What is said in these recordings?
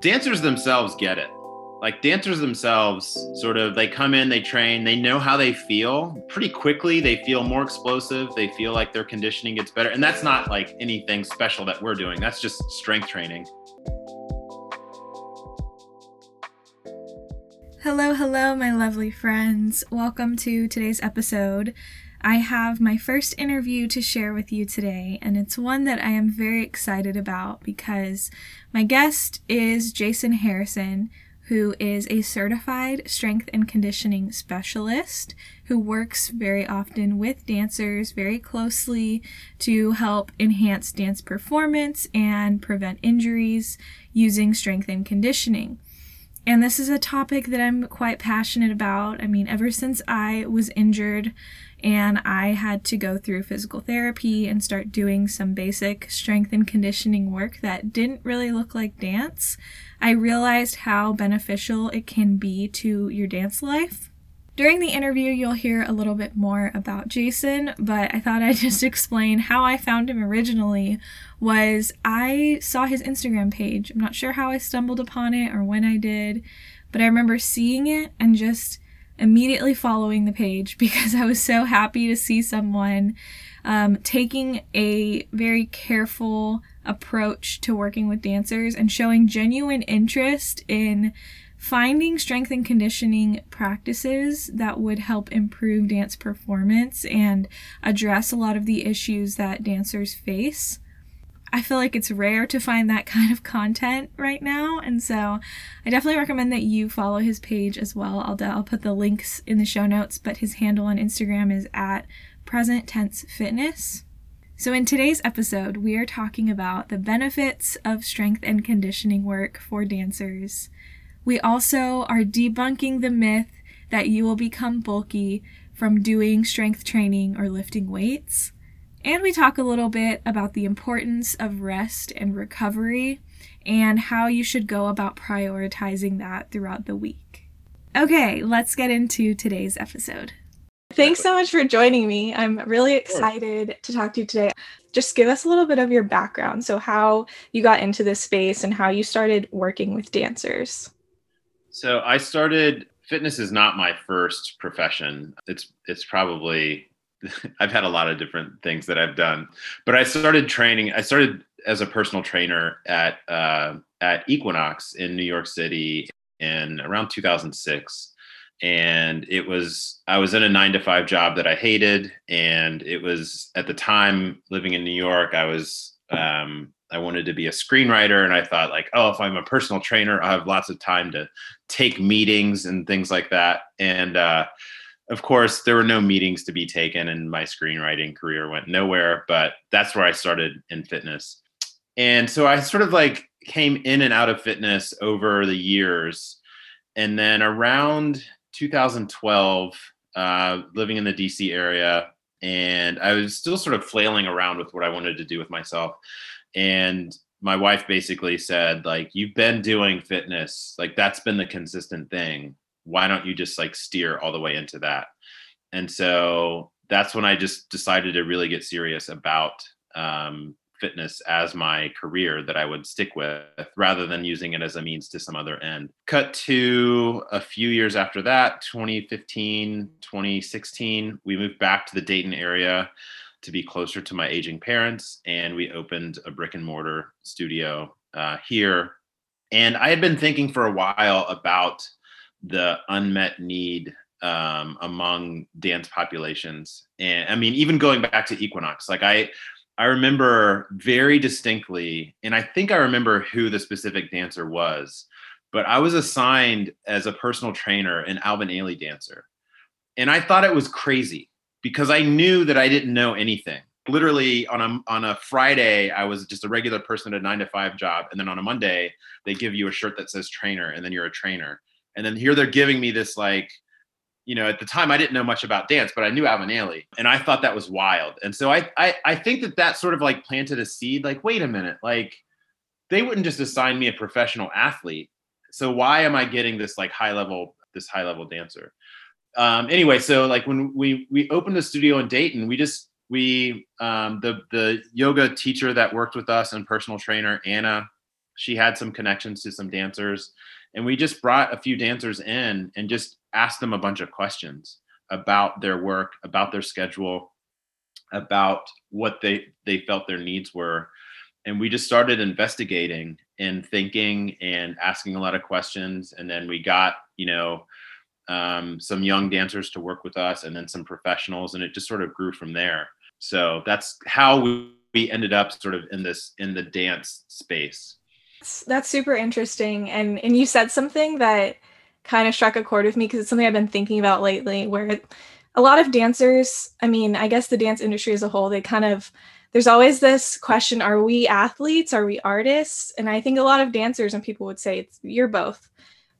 dancers themselves get it. Like dancers themselves sort of they come in they train they know how they feel. Pretty quickly they feel more explosive they feel like their conditioning gets better. And that's not like anything special that we're doing. That's just strength training. Hello hello my lovely friends. Welcome to today's episode I have my first interview to share with you today, and it's one that I am very excited about because my guest is Jason Harrison, who is a certified strength and conditioning specialist who works very often with dancers very closely to help enhance dance performance and prevent injuries using strength and conditioning. And this is a topic that I'm quite passionate about. I mean, ever since I was injured and I had to go through physical therapy and start doing some basic strength and conditioning work that didn't really look like dance, I realized how beneficial it can be to your dance life. During the interview, you'll hear a little bit more about Jason, but I thought I'd just explain how I found him originally was I saw his Instagram page. I'm not sure how I stumbled upon it or when I did, but I remember seeing it and just immediately following the page because I was so happy to see someone um, taking a very careful approach to working with dancers and showing genuine interest in finding strength and conditioning practices that would help improve dance performance and address a lot of the issues that dancers face. I feel like it's rare to find that kind of content right now, and so I definitely recommend that you follow his page as well. I'll, I'll put the links in the show notes, but his handle on Instagram is at present tense fitness. So, in today's episode, we are talking about the benefits of strength and conditioning work for dancers. We also are debunking the myth that you will become bulky from doing strength training or lifting weights. And we talk a little bit about the importance of rest and recovery and how you should go about prioritizing that throughout the week. Okay, let's get into today's episode. Thanks so much for joining me. I'm really excited to talk to you today. Just give us a little bit of your background. So, how you got into this space and how you started working with dancers. So, I started fitness is not my first profession. It's it's probably I've had a lot of different things that I've done, but I started training. I started as a personal trainer at uh, at Equinox in New York City in around 2006 and it was i was in a nine to five job that i hated and it was at the time living in new york i was um, i wanted to be a screenwriter and i thought like oh if i'm a personal trainer i have lots of time to take meetings and things like that and uh, of course there were no meetings to be taken and my screenwriting career went nowhere but that's where i started in fitness and so i sort of like came in and out of fitness over the years and then around 2012, uh, living in the DC area, and I was still sort of flailing around with what I wanted to do with myself. And my wife basically said, like, you've been doing fitness, like that's been the consistent thing. Why don't you just like steer all the way into that? And so that's when I just decided to really get serious about um, fitness as my career that I would stick with rather than using it as a means to some other end. Cut to a few years after that, 2015, 2016, we moved back to the Dayton area to be closer to my aging parents and we opened a brick and mortar studio uh, here. And I had been thinking for a while about the unmet need um, among dance populations. And I mean, even going back to Equinox, like I, I remember very distinctly, and I think I remember who the specific dancer was, but I was assigned as a personal trainer an Alvin Ailey dancer. And I thought it was crazy because I knew that I didn't know anything. Literally on a on a Friday, I was just a regular person at a nine to five job. And then on a Monday, they give you a shirt that says trainer, and then you're a trainer. And then here they're giving me this like you know, at the time I didn't know much about dance, but I knew Alvin Ailey, and I thought that was wild. And so I, I, I think that that sort of like planted a seed. Like, wait a minute, like they wouldn't just assign me a professional athlete. So why am I getting this like high level, this high level dancer? Um, anyway, so like when we we opened the studio in Dayton, we just we um, the the yoga teacher that worked with us and personal trainer Anna, She had some connections to some dancers, and we just brought a few dancers in and just asked them a bunch of questions about their work, about their schedule, about what they they felt their needs were. And we just started investigating and thinking and asking a lot of questions. And then we got you know um, some young dancers to work with us and then some professionals and it just sort of grew from there. So that's how we, we ended up sort of in this in the dance space that's super interesting and and you said something that kind of struck a chord with me because it's something i've been thinking about lately where a lot of dancers i mean i guess the dance industry as a whole they kind of there's always this question are we athletes? Are we artists? And i think a lot of dancers and people would say it's you're both.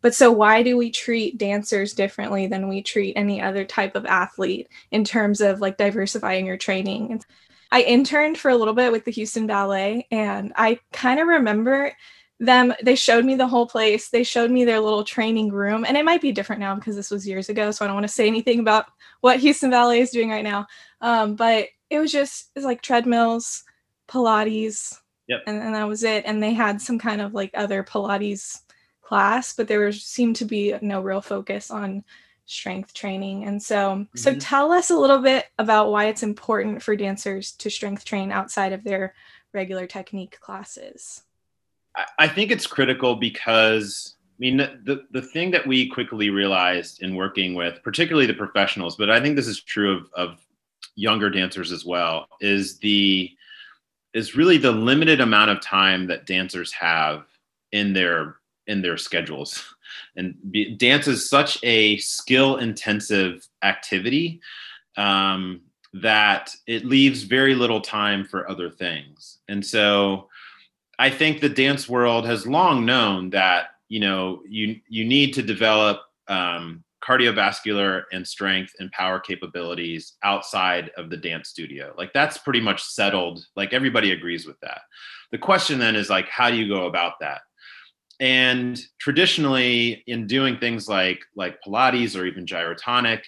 But so why do we treat dancers differently than we treat any other type of athlete in terms of like diversifying your training i interned for a little bit with the houston ballet and i kind of remember them. They showed me the whole place. They showed me their little training room and it might be different now because this was years ago so i don't want to say anything about what houston ballet is doing right now. Um, but it was just it was like treadmills pilates yep. and, and that was it. And they had some kind of like other pilates class but there was seemed to be no real focus on strength training and so mm-hmm. so tell us a little bit about why it's important for dancers to strength train outside of their regular technique classes I think it's critical because I mean the the thing that we quickly realized in working with particularly the professionals, but I think this is true of, of younger dancers as well, is the is really the limited amount of time that dancers have in their in their schedules. And be, dance is such a skill intensive activity um, that it leaves very little time for other things. And so I think the dance world has long known that you know you you need to develop um, cardiovascular and strength and power capabilities outside of the dance studio. Like that's pretty much settled. Like everybody agrees with that. The question then is like, how do you go about that? And traditionally, in doing things like like Pilates or even gyrotonic,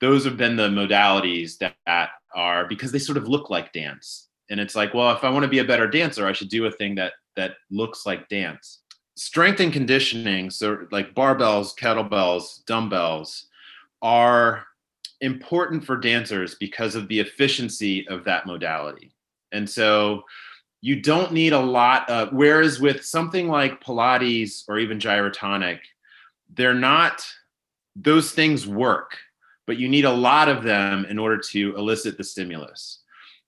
those have been the modalities that, that are because they sort of look like dance. And it's like well if i want to be a better dancer i should do a thing that that looks like dance. Strength and conditioning so like barbells kettlebells dumbbells are important for dancers because of the efficiency of that modality. And so you don't need a lot of whereas with something like pilates or even gyrotonic they're not those things work but you need a lot of them in order to elicit the stimulus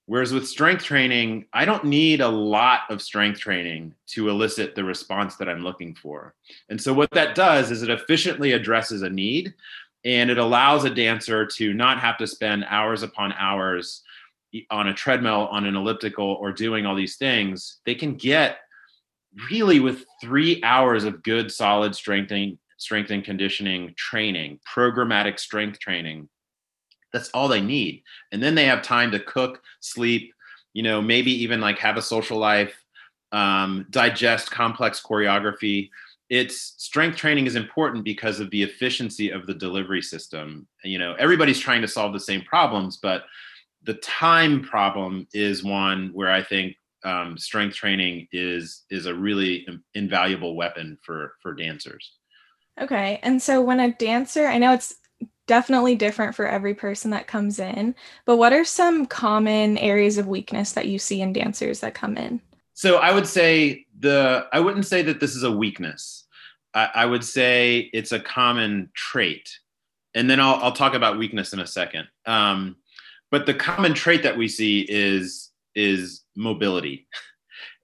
Whereas with strength training, I don't need a lot of strength training to elicit the response that I'm looking for. And so, what that does is it efficiently addresses a need and it allows a dancer to not have to spend hours upon hours on a treadmill, on an elliptical, or doing all these things. They can get really with three hours of good, solid strengthening, strength and conditioning training, programmatic strength training that's all they need. And then they have time to cook, sleep, you know, maybe even like have a social life, um, digest complex choreography. It's strength training is important because of the efficiency of the delivery system. You know, everybody's trying to solve the same problems, but the time problem is one where I think um, strength training is is a really invaluable weapon for for dancers. Okay, and so when a dancer, I know it's definitely different for every person that comes in. But what are some common areas of weakness that you see in dancers that come in? So I would say the I wouldn't say that this is a weakness. I, I would say it's a common trait. And then I'll, I'll talk about weakness in a second. Um, but the common trait that we see is is mobility,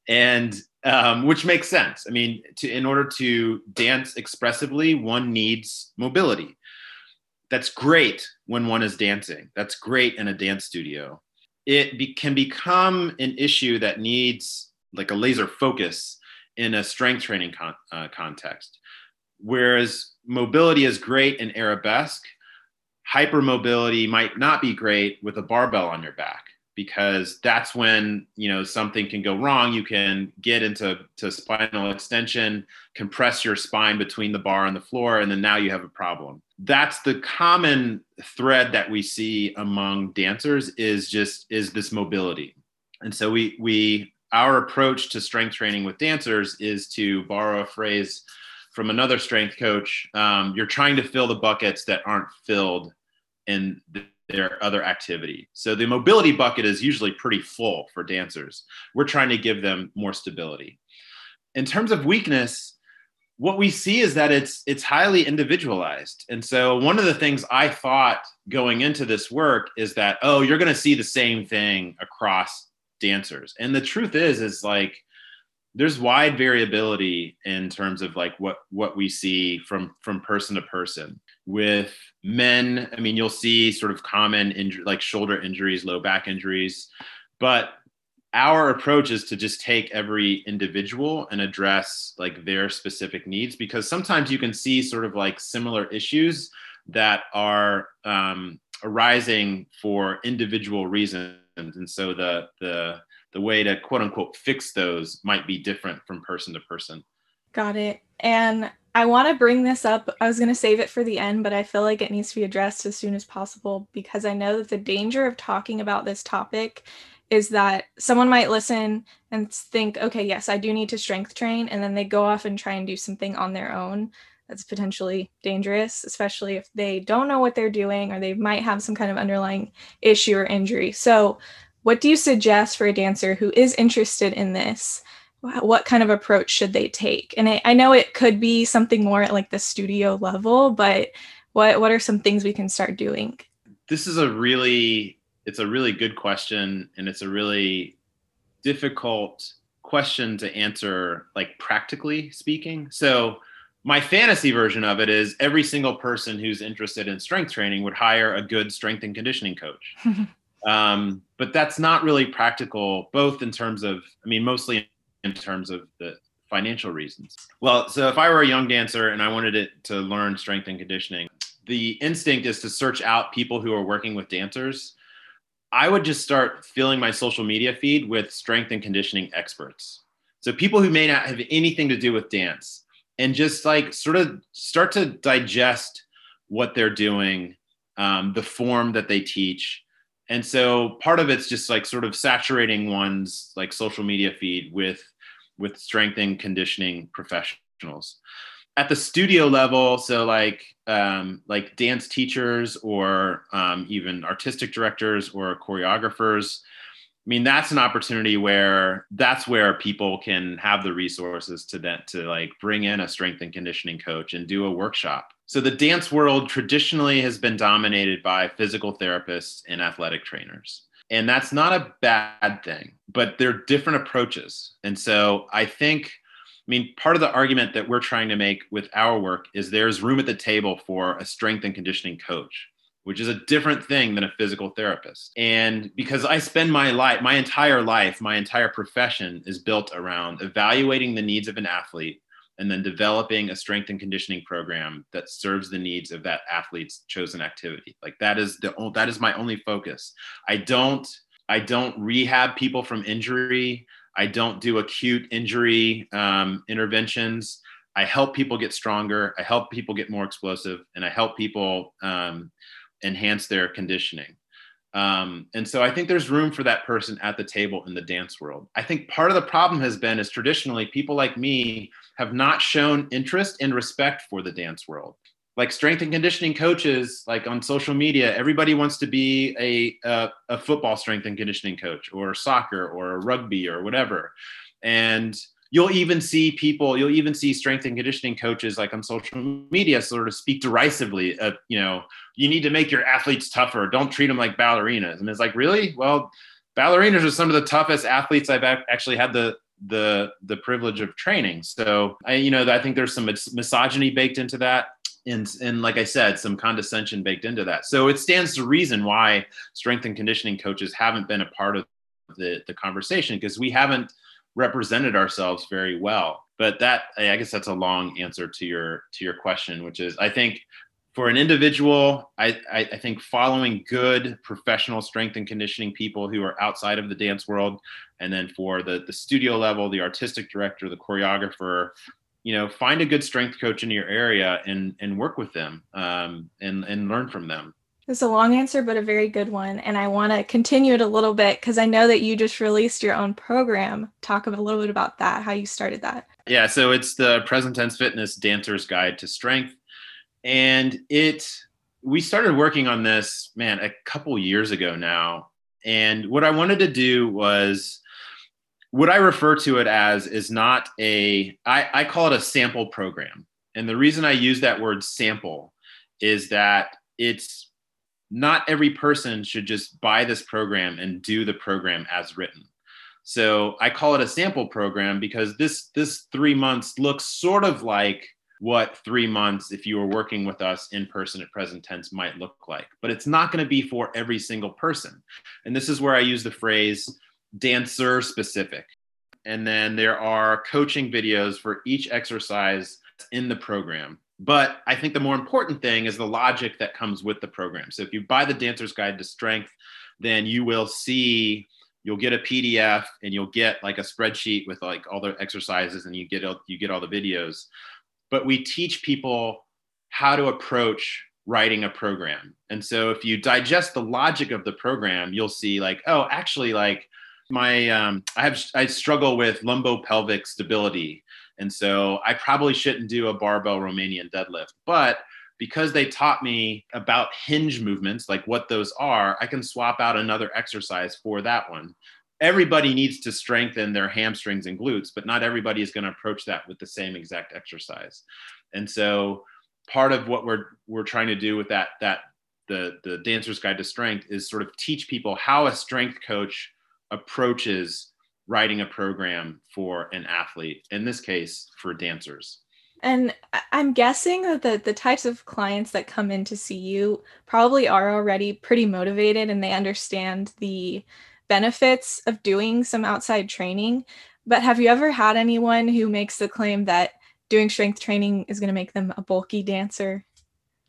and um, which makes sense. I mean, to, in order to dance expressively, one needs mobility that's great when one is dancing. That's great in a dance studio. It be, can become an issue that needs like a laser focus in a strength training con, uh, context. Whereas mobility is great in arabesque, hypermobility might not be great with a barbell on your back because that's when you know something can go wrong. You can get into to spinal extension compress your spine between the bar and the floor and then now you have a problem. That's the common thread that we see among dancers is just is this mobility. And so we we our approach to strength training with dancers is to borrow a phrase from another strength coach. Um, you're trying to fill the buckets that aren't filled in their other activity. So the mobility bucket is usually pretty full for dancers. We're trying to give them more stability. In terms of weakness, what we see is that it's it's highly individualized. And so one of the things I thought going into this work is that oh, you're going to see the same thing across dancers. And the truth is is like there's wide variability in terms of like what what we see from from person to person. With men i mean you'll see sort of common injury like shoulder injuries low back injuries but our approach is to just take every individual and address like their specific needs because sometimes you can see sort of like similar issues that are um, arising for individual reasons. And so the the the way to quote unquote fix those might be different from person to person. Got it. And I want to bring this up. I was going to save it for the end, but I feel like it needs to be addressed as soon as possible because I know that the danger of talking about this topic is that someone might listen and think, okay, yes, I do need to strength train. And then they go off and try and do something on their own that's potentially dangerous, especially if they don't know what they're doing or they might have some kind of underlying issue or injury. So, what do you suggest for a dancer who is interested in this? What kind of approach should they take? And I, I know it could be something more at like the studio level, but what what are some things we can start doing? This is a really it's a really good question and it's a really difficult question to answer like practically speaking. So my fantasy version of it is every single person who's interested in strength training would hire a good strength and conditioning coach. Um, but that's not really practical, both in terms of, I mean, mostly in terms of the financial reasons. Well, so if I were a young dancer and I wanted it to learn strength and conditioning, the instinct is to search out people who are working with dancers. I would just start filling my social media feed with strength and conditioning experts. So people who may not have anything to do with dance and just like sort of start to digest what they're doing, um, the form that they teach, and so part of it's just like sort of saturating one's like social media feed with with strength and conditioning professionals. At the studio level so like um, like dance teachers or um, even artistic directors or choreographers i mean that's an opportunity where that's where people can have the resources to that to like bring in a strength and conditioning coach and do a workshop so the dance world traditionally has been dominated by physical therapists and athletic trainers. And that's not a bad thing, but they're different approaches. And so I think, I mean, part of the argument that we're trying to make with our work is there's room at the table for a strength and conditioning coach which is a different thing than a physical therapist. And because I spend my life, my entire life, my entire profession is built around evaluating the needs of an athlete and then developing a strength and conditioning program that serves the needs of that athlete's chosen activity. Like that is the that is my only focus. I don't i don't rehab people from injury. I don't do acute injury um, interventions. I help people get stronger. I help people get more explosive and i help people um, enhance their conditioning um, and so I think there's room for that person at the table in the dance world. I think part of the problem has been is traditionally people like me have not shown interest and respect for the dance world. Like strength and conditioning coaches, like on social media, everybody wants to be a, a, a football strength and conditioning coach or soccer or rugby or whatever. And you'll even see people you'll even see strength and conditioning coaches like on social media sort of speak derisively of you know you need to make your athletes tougher. Don't treat them like ballerinas. And it's like really? Well ballerinas are some of the toughest athletes i've actually had the the the privilege of training. So i you know i think there's some misogyny baked into that and and like I said, some condescension baked into that. So it stands to reason why strength and conditioning coaches haven't been a part of the the conversation because we haven't represented ourselves very well. But that I guess that's a long answer to your to your question, which is I think for an individual, I, I, I, think following good professional strength and conditioning people who are outside of the dance world, and then for the the studio level, the artistic director, the choreographer, you know, find a good strength coach in your area and and work with them um, and and learn from them. It's a long answer, but a very good one. And I want to continue it a little bit because I know that you just released your own program. Talk a little bit about that, how you started that. Yeah, so it's the Present Tense Fitness Dancer's Guide to Strength. And it, we started working on this, man, a couple years ago now. And what I wanted to do was, what I refer to it as is not a, I, I call it a sample program. And the reason I use that word sample is that it's not every person should just buy this program and do the program as written. So I call it a sample program because this this 3 months looks sort of like what 3 months if you were working with us in person at present tense might look like. But it's not going to be for every single person. And this is where I use the phrase dancer specific. And then there are coaching videos for each exercise in the program. But I think the more important thing is the logic that comes with the program. So if you buy the Dancer's Guide to Strength, then you will see you'll get a PDF and you'll get like a spreadsheet with like all the exercises and you get you get all the videos. But we teach people how to approach writing a program. And so if you digest the logic of the program, you'll see like, oh, actually like my um, I have I struggle with lumbopelvic stability and so I probably shouldn't do a barbell Romanian deadlift. But because they taught me about hinge movements, like what those are, I can swap out another exercise for that one. Everybody needs to strengthen their hamstrings and glutes, but not everybody is going to approach that with the same exact exercise. And so part of what we're we're trying to do with that that the the dancer's guide to strength is sort of teach people how a strength coach approaches writing a program for an athlete, in this case, for dancers. And I'm guessing that the, the types of clients that come in to see you probably are already pretty motivated and they understand the benefits of doing some outside training. But have you ever had anyone who makes the claim that doing strength training is going to make them a bulky dancer?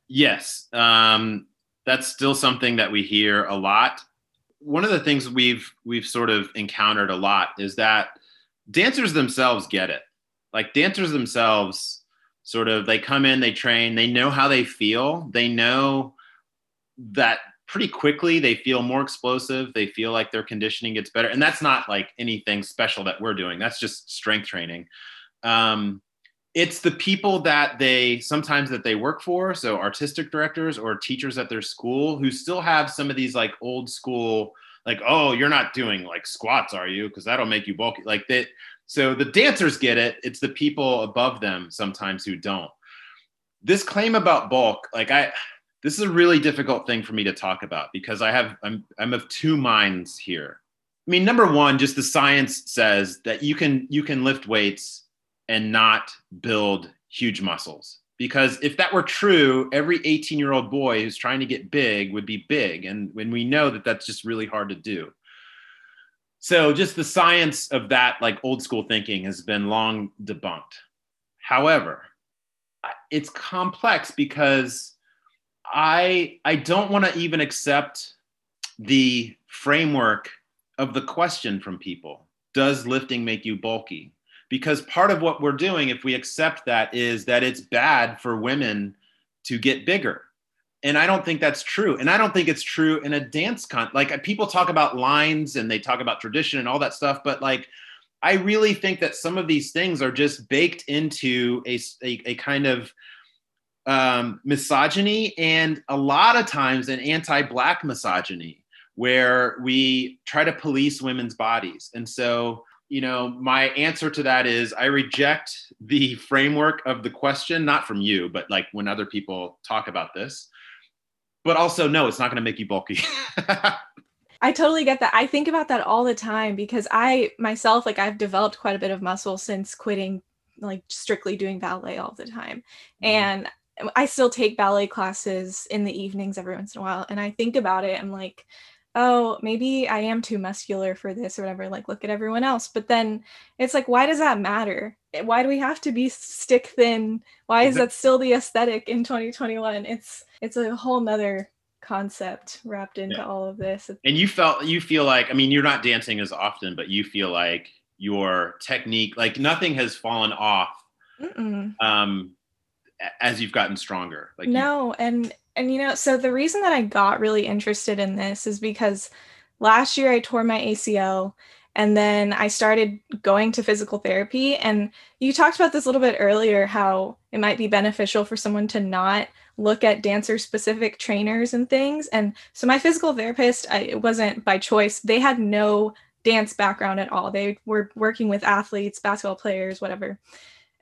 Yes. Um, that's still something that we hear a lot one of the things we've we've sort of encountered a lot is that dancers themselves get it. Like dancers themselves sort of they come in, they train, they know how they feel. They know that pretty quickly they feel more explosive, they feel like their conditioning gets better. And that's not like anything special that we're doing. That's just strength training. Um, it's the people that they sometimes that they work for so artistic directors or teachers at their school who still have some of these like old school like oh you're not doing like squats are you? Because that'll make you bulky like that so the dancers get it it's the people above them sometimes who don't. This claim about bulk like i this is a really difficult thing for me to talk about because i have i'm i'm of two minds here. I mean number one just the science says that you can you can lift weights and not build huge muscles. Because if that were true, every 18 year old boy who's trying to get big would be big. And when we know that that's just really hard to do. So just the science of that, like old school thinking, has been long debunked. However, it's complex because I I don't want to even accept the framework of the question from people. Does lifting make you bulky? Because part of what we're doing if we accept that is that it's bad for women to get bigger. And i don't think that's true. And i don't think it's true in a dance con like people talk about lines and they talk about tradition and all that stuff but like i really think that some of these things are just baked into a, a, a kind of um, misogyny and a lot of times an anti-black misogyny where we try to police women's bodies. And so you know, my answer to that is I reject the framework of the question, not from you, but like when other people talk about this. But also, no, it's not going to make you bulky. I totally get that. I think about that all the time because I myself, like, I've developed quite a bit of muscle since quitting, like, strictly doing ballet all the time. Mm-hmm. And I still take ballet classes in the evenings every once in a while. And I think about it, I'm like, oh, maybe I am too muscular for this or whatever. Like, look at everyone else. But then it's like, why does that matter? Eh, why do we have to be stick thin? Why is that still the aesthetic in 2021? It's it's a whole nother concept wrapped into yeah. all of this. And you felt you feel like I mean you're not dancing as often, but you feel like your technique, like nothing has fallen off. Um, as you've gotten stronger. Like no, you- and And you know, so the reason that I got really interested in this is because last year I tore my ACL and then I started going to physical therapy. And you talked about this a little bit earlier how it might be beneficial for someone to not look at dancer specific trainers and things. And so my physical therapist, I, it wasn't by choice, they had no dance background at all. They were working with athletes, basketball players, whatever.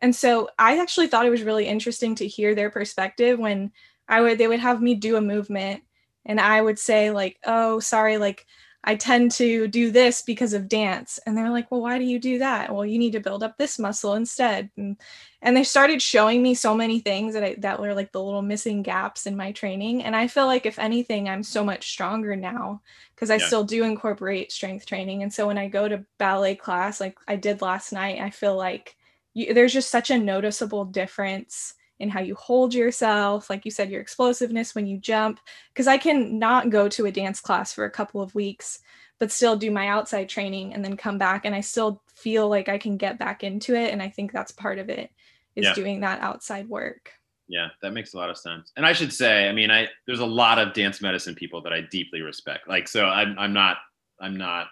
And so I actually thought it was really interesting to hear their perspective when I would they would have me do a movement and I would say like, "Oh, sorry, like I tend to do this because of dance. And they're like, well, why do you do that? Well, you need to build up this muscle instead. And, and they started showing me so many things that I, that were like the little missing gaps in my training. And I feel like if anything, I'm so much stronger now because I yeah. still do incorporate strength training. And so when I go to ballet class, like I did last night, I feel like you, there's just such a noticeable difference in how you hold yourself, like you said, your explosiveness when you jump. Because I can not go to a dance class for a couple of weeks, but still do my outside training and then come back. And I still feel like I can get back into it. And I think that's part of it is yeah. doing that outside work. Yeah, that makes a lot of sense. And I should say, I mean, I there's a lot of dance medicine people that I deeply respect. Like, so I'm I'm not I'm not.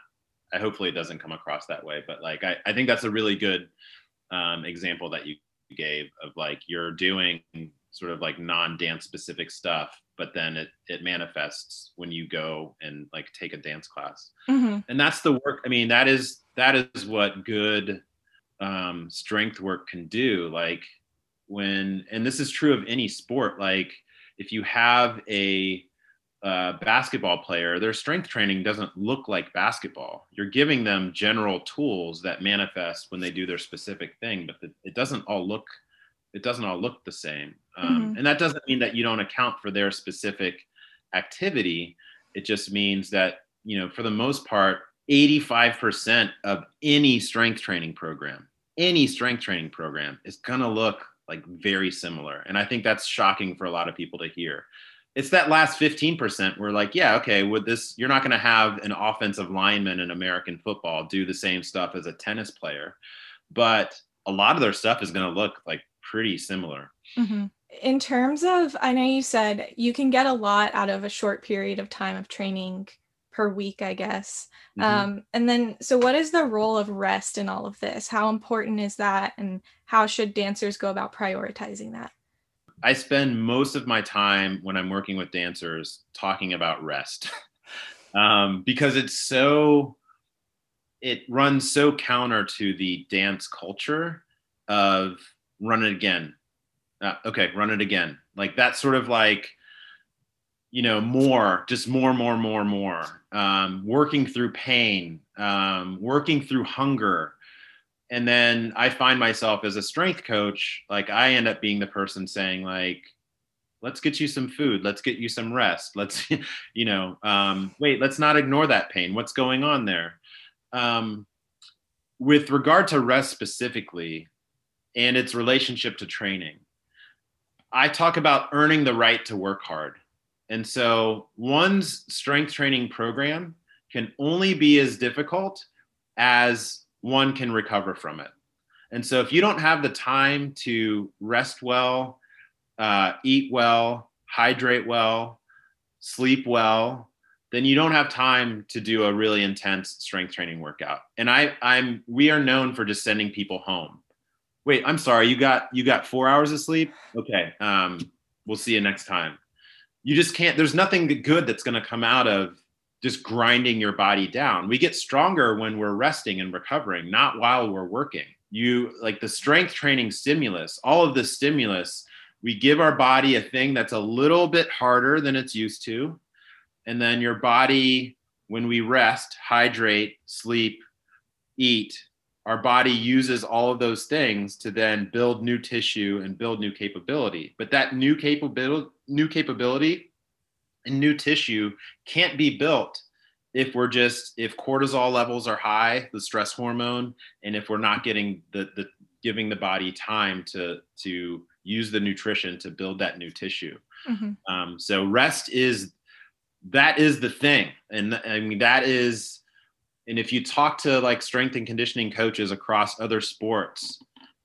I hopefully it doesn't come across that way, but like I I think that's a really good um, example that you gave of like you're doing sort of like non-dance specific stuff but then it it manifests when you go and like take a dance class mm-hmm. and that's the work i mean that is that is what good um, strength work can do like when and this is true of any sport like if you have a uh, basketball player, their strength training doesn't look like basketball. You're giving them general tools that manifest when they do their specific thing, but the, it doesn't all look it doesn't all look the same. Um, mm-hmm. And that doesn't mean that you don't account for their specific activity. It just means that you know, for the most part, 85% of any strength training program, any strength training program, is gonna look like very similar. And I think that's shocking for a lot of people to hear it's that last 15% where like yeah okay with this you're not going to have an offensive lineman in american football do the same stuff as a tennis player but a lot of their stuff is going to look like pretty similar mm-hmm. in terms of i know you said you can get a lot out of a short period of time of training per week i guess mm-hmm. um, and then so what is the role of rest in all of this how important is that and how should dancers go about prioritizing that I spend most of my time when I'm working with dancers talking about rest um, because it's so, it runs so counter to the dance culture of run it again. Uh, okay, run it again. Like that sort of like, you know, more, just more, more, more, more. Um, working through pain, um, working through hunger, and then I find myself as a strength coach, like I end up being the person saying like, let's get you some food, let's get you some rest, let's, you know, um, wait, let's not ignore that pain. What's going on there? Um, with regard to rest specifically and its relationship to training, I talk about earning the right to work hard. And so one's strength training program can only be as difficult as one can recover from it. And so if you don't have the time to rest well, uh, eat well, hydrate well, sleep well, then you don't have time to do a really intense strength training workout. And I, I'm, we are known for just sending people home. Wait, I'm sorry, you got you got four hours of sleep. Okay, um, we'll see you next time. You just can't. There's nothing good that's going to come out of just grinding your body down. We get stronger when we're resting and recovering, not while we're working. You like the strength training stimulus, all of the stimulus, we give our body a thing that's a little bit harder than it's used to. And then your body, when we rest, hydrate, sleep, eat, our body uses all of those things to then build new tissue and build new capability. But that new capability, new capability and new tissue can't be built if we're just if cortisol levels are high the stress hormone and if we're not getting the the giving the body time to to use the nutrition to build that new tissue mm-hmm. um, so rest is that is the thing and i mean that is and if you talk to like strength and conditioning coaches across other sports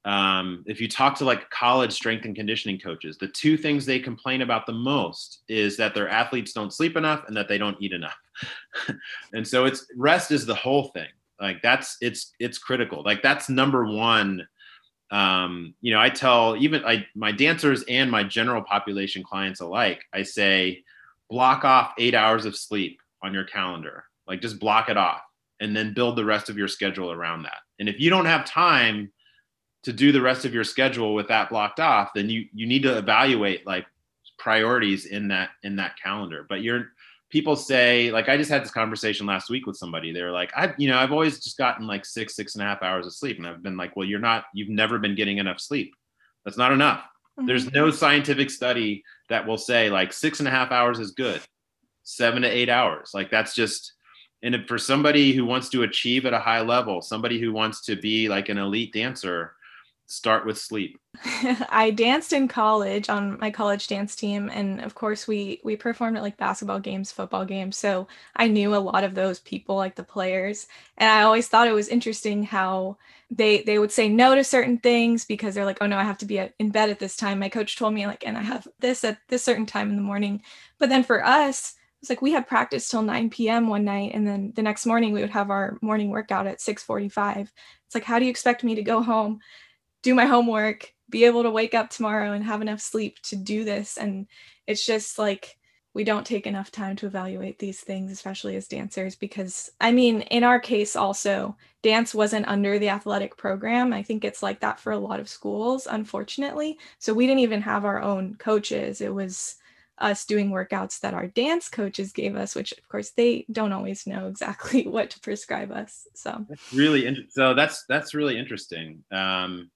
um, if you talk to like college strength and conditioning coaches, the two things they complain about the most is that their athletes don't sleep enough and that they don't eat enough. and so it's rest is the whole thing. Like that's it's it's critical. Like that's number one. Um, you know, I tell even I my dancers and my general population clients alike, I say block off eight hours of sleep on your calendar. Like just block it off and then build the rest of your schedule around that. And if you don't have time to do the rest of your schedule with that blocked off, then you you need to evaluate like priorities in that in that calendar. But you're people say like I just had this conversation last week with somebody. They're like, I you know I've always just gotten like six six and a half hours of sleep, and I've been like, well, you're not you've never been getting enough sleep. That's not enough. Mm-hmm. There's no scientific study that will say like six and a half hours is good, seven to eight hours. Like that's just and for somebody who wants to achieve at a high level, somebody who wants to be like an elite dancer, start with sleep i danced in college on my college dance team and of course we we performed at like basketball games football games so i knew a lot of those people like the players and i always thought it was interesting how they they would say no to certain things because they're like oh no i have to be uh, in bed at this time my coach told me like and i have this at this certain time in the morning but then for us it's like we had practice till 9 p.m. one night and then the next morning we would have our morning workout at 6:45. It's like how do you expect me to go home do my homework, be able to wake up tomorrow and have enough sleep to do this. And it's just like we don't take enough time to evaluate these things, especially as dancers, because I mean, in our case, also, dance wasn't under the athletic program. I think it's like that for a lot of schools, unfortunately. So we didn't even have our own coaches. It was us doing workouts that our dance coaches gave us, which of course they don't always know exactly what to prescribe us. So that's really in- so that's that's really interesting. Um,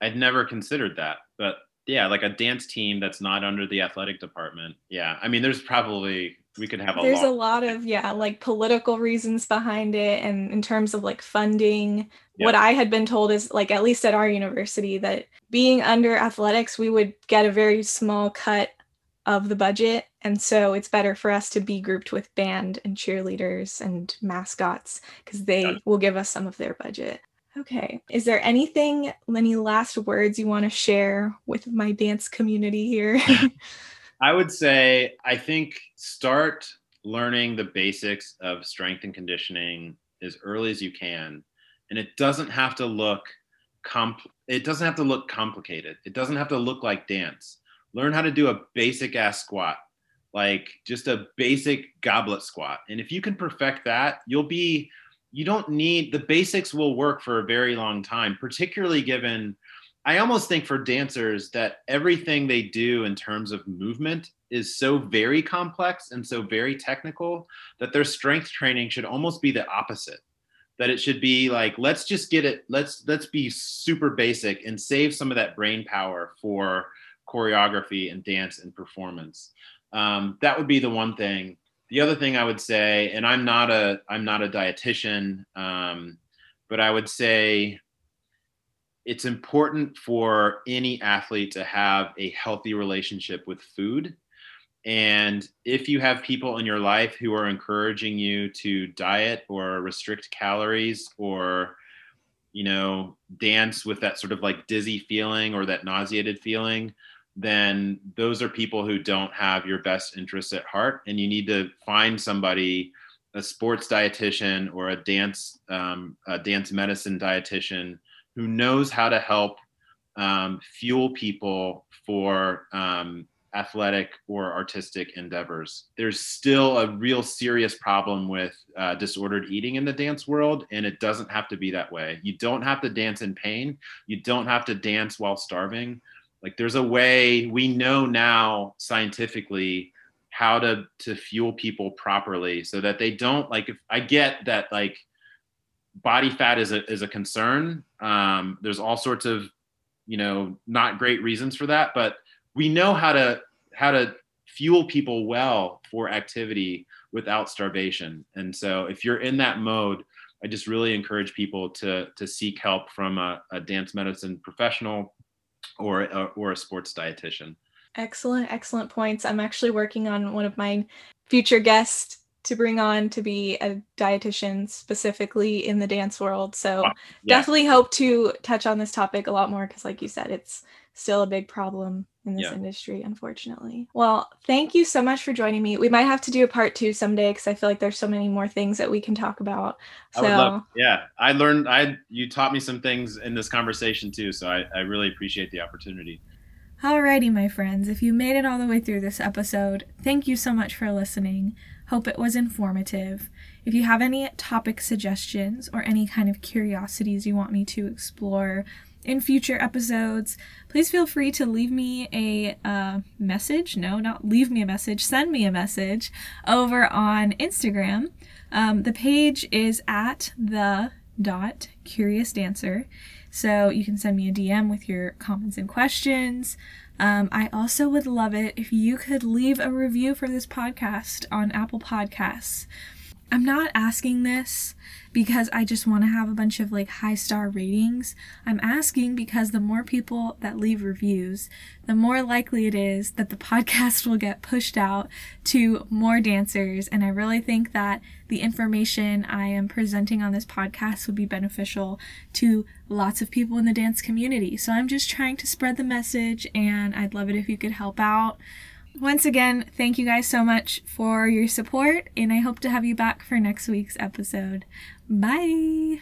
I'd never considered that, but yeah, like a dance team that's not under the athletic department. Yeah, I mean, there's probably we could have a. There's lot. a lot of yeah, like political reasons behind it, and in terms of like funding. Yeah. What I had been told is like at least at our university that being under athletics, we would get a very small cut of the budget, and so it's better for us to be grouped with band and cheerleaders and mascots because they will give us some of their budget. Okay. Is there anything, any last words you want to share with my dance community here? I would say, I think start learning the basics of strength and conditioning as early as you can. And it doesn't have to look comp it doesn't have to look complicated. It doesn't have to look like dance. Learn how to do a basic ass squat, like just a basic goblet squat. And if you can perfect that, you'll be you don't need the basics will work for a very long time, particularly given I almost think for dancers that everything they do in terms of movement is so very complex and so very technical that their strength training should almost be the opposite. That it should be like let's just get it let's let's be super basic and save some of that brain power for choreography and dance and performance. Um, that would be the one thing the other thing I would say, and I'm not a I'm not a dietitian, um, but I would say it's important for any athlete to have a healthy relationship with food. And if you have people in your life who are encouraging you to diet or restrict calories or you know dance with that sort of like dizzy feeling or that nauseated feeling then those are people who don't have your best interests at heart and you need to find somebody a sports dietitian or a dance um, a dance medicine dietitian who knows how to help um, fuel people for um, athletic or artistic endeavors. There's still a real serious problem with uh, disordered eating in the dance world, and it doesn't have to be that way. You don't have to dance in pain. You don't have to dance while starving like there's a way we know now scientifically how to to fuel people properly so that they don't like if i get that like body fat is a is a concern. Um, there's all sorts of you know not great reasons for that but we know how to how to fuel people well for activity without starvation. And so if you're in that mode i just really encourage people to to seek help from a, a dance medicine professional or a, or a sports dietitian. Excellent, excellent points. I'm actually working on one of my future guests to bring on to be a dietitian specifically in the dance world. So yeah. definitely hope to touch on this topic a lot more because, like you said, it's still a big problem in this yeah. industry, unfortunately. Well, thank you so much for joining me. We might have to do a part two someday because I feel like there's so many more things that we can talk about. So, I love, yeah, I learned. I you taught me some things in this conversation too, so I, I really appreciate the opportunity. Alrighty, my friends, if you made it all the way through this episode, thank you so much for listening. Hope it was informative. If you have any topic suggestions or any kind of curiosities you want me to explore, in future episodes, please feel free to leave me a uh, message. No, not leave me a message, send me a message over on Instagram. Um, the page is at the dot curious dancer. So you can send me a DM with your comments and questions. Um, I also would love it if you could leave a review for this podcast on Apple Podcasts. I'm not asking this because I just want to have a bunch of like high star ratings. I'm asking because the more people that leave reviews, the more likely it is that the podcast will get pushed out to more dancers. And I really think that the information I am presenting on this podcast would be beneficial to lots of people in the dance community. So I'm just trying to spread the message and I'd love it if you could help out. Once again, thank you guys so much for your support, and I hope to have you back for next week's episode. Bye!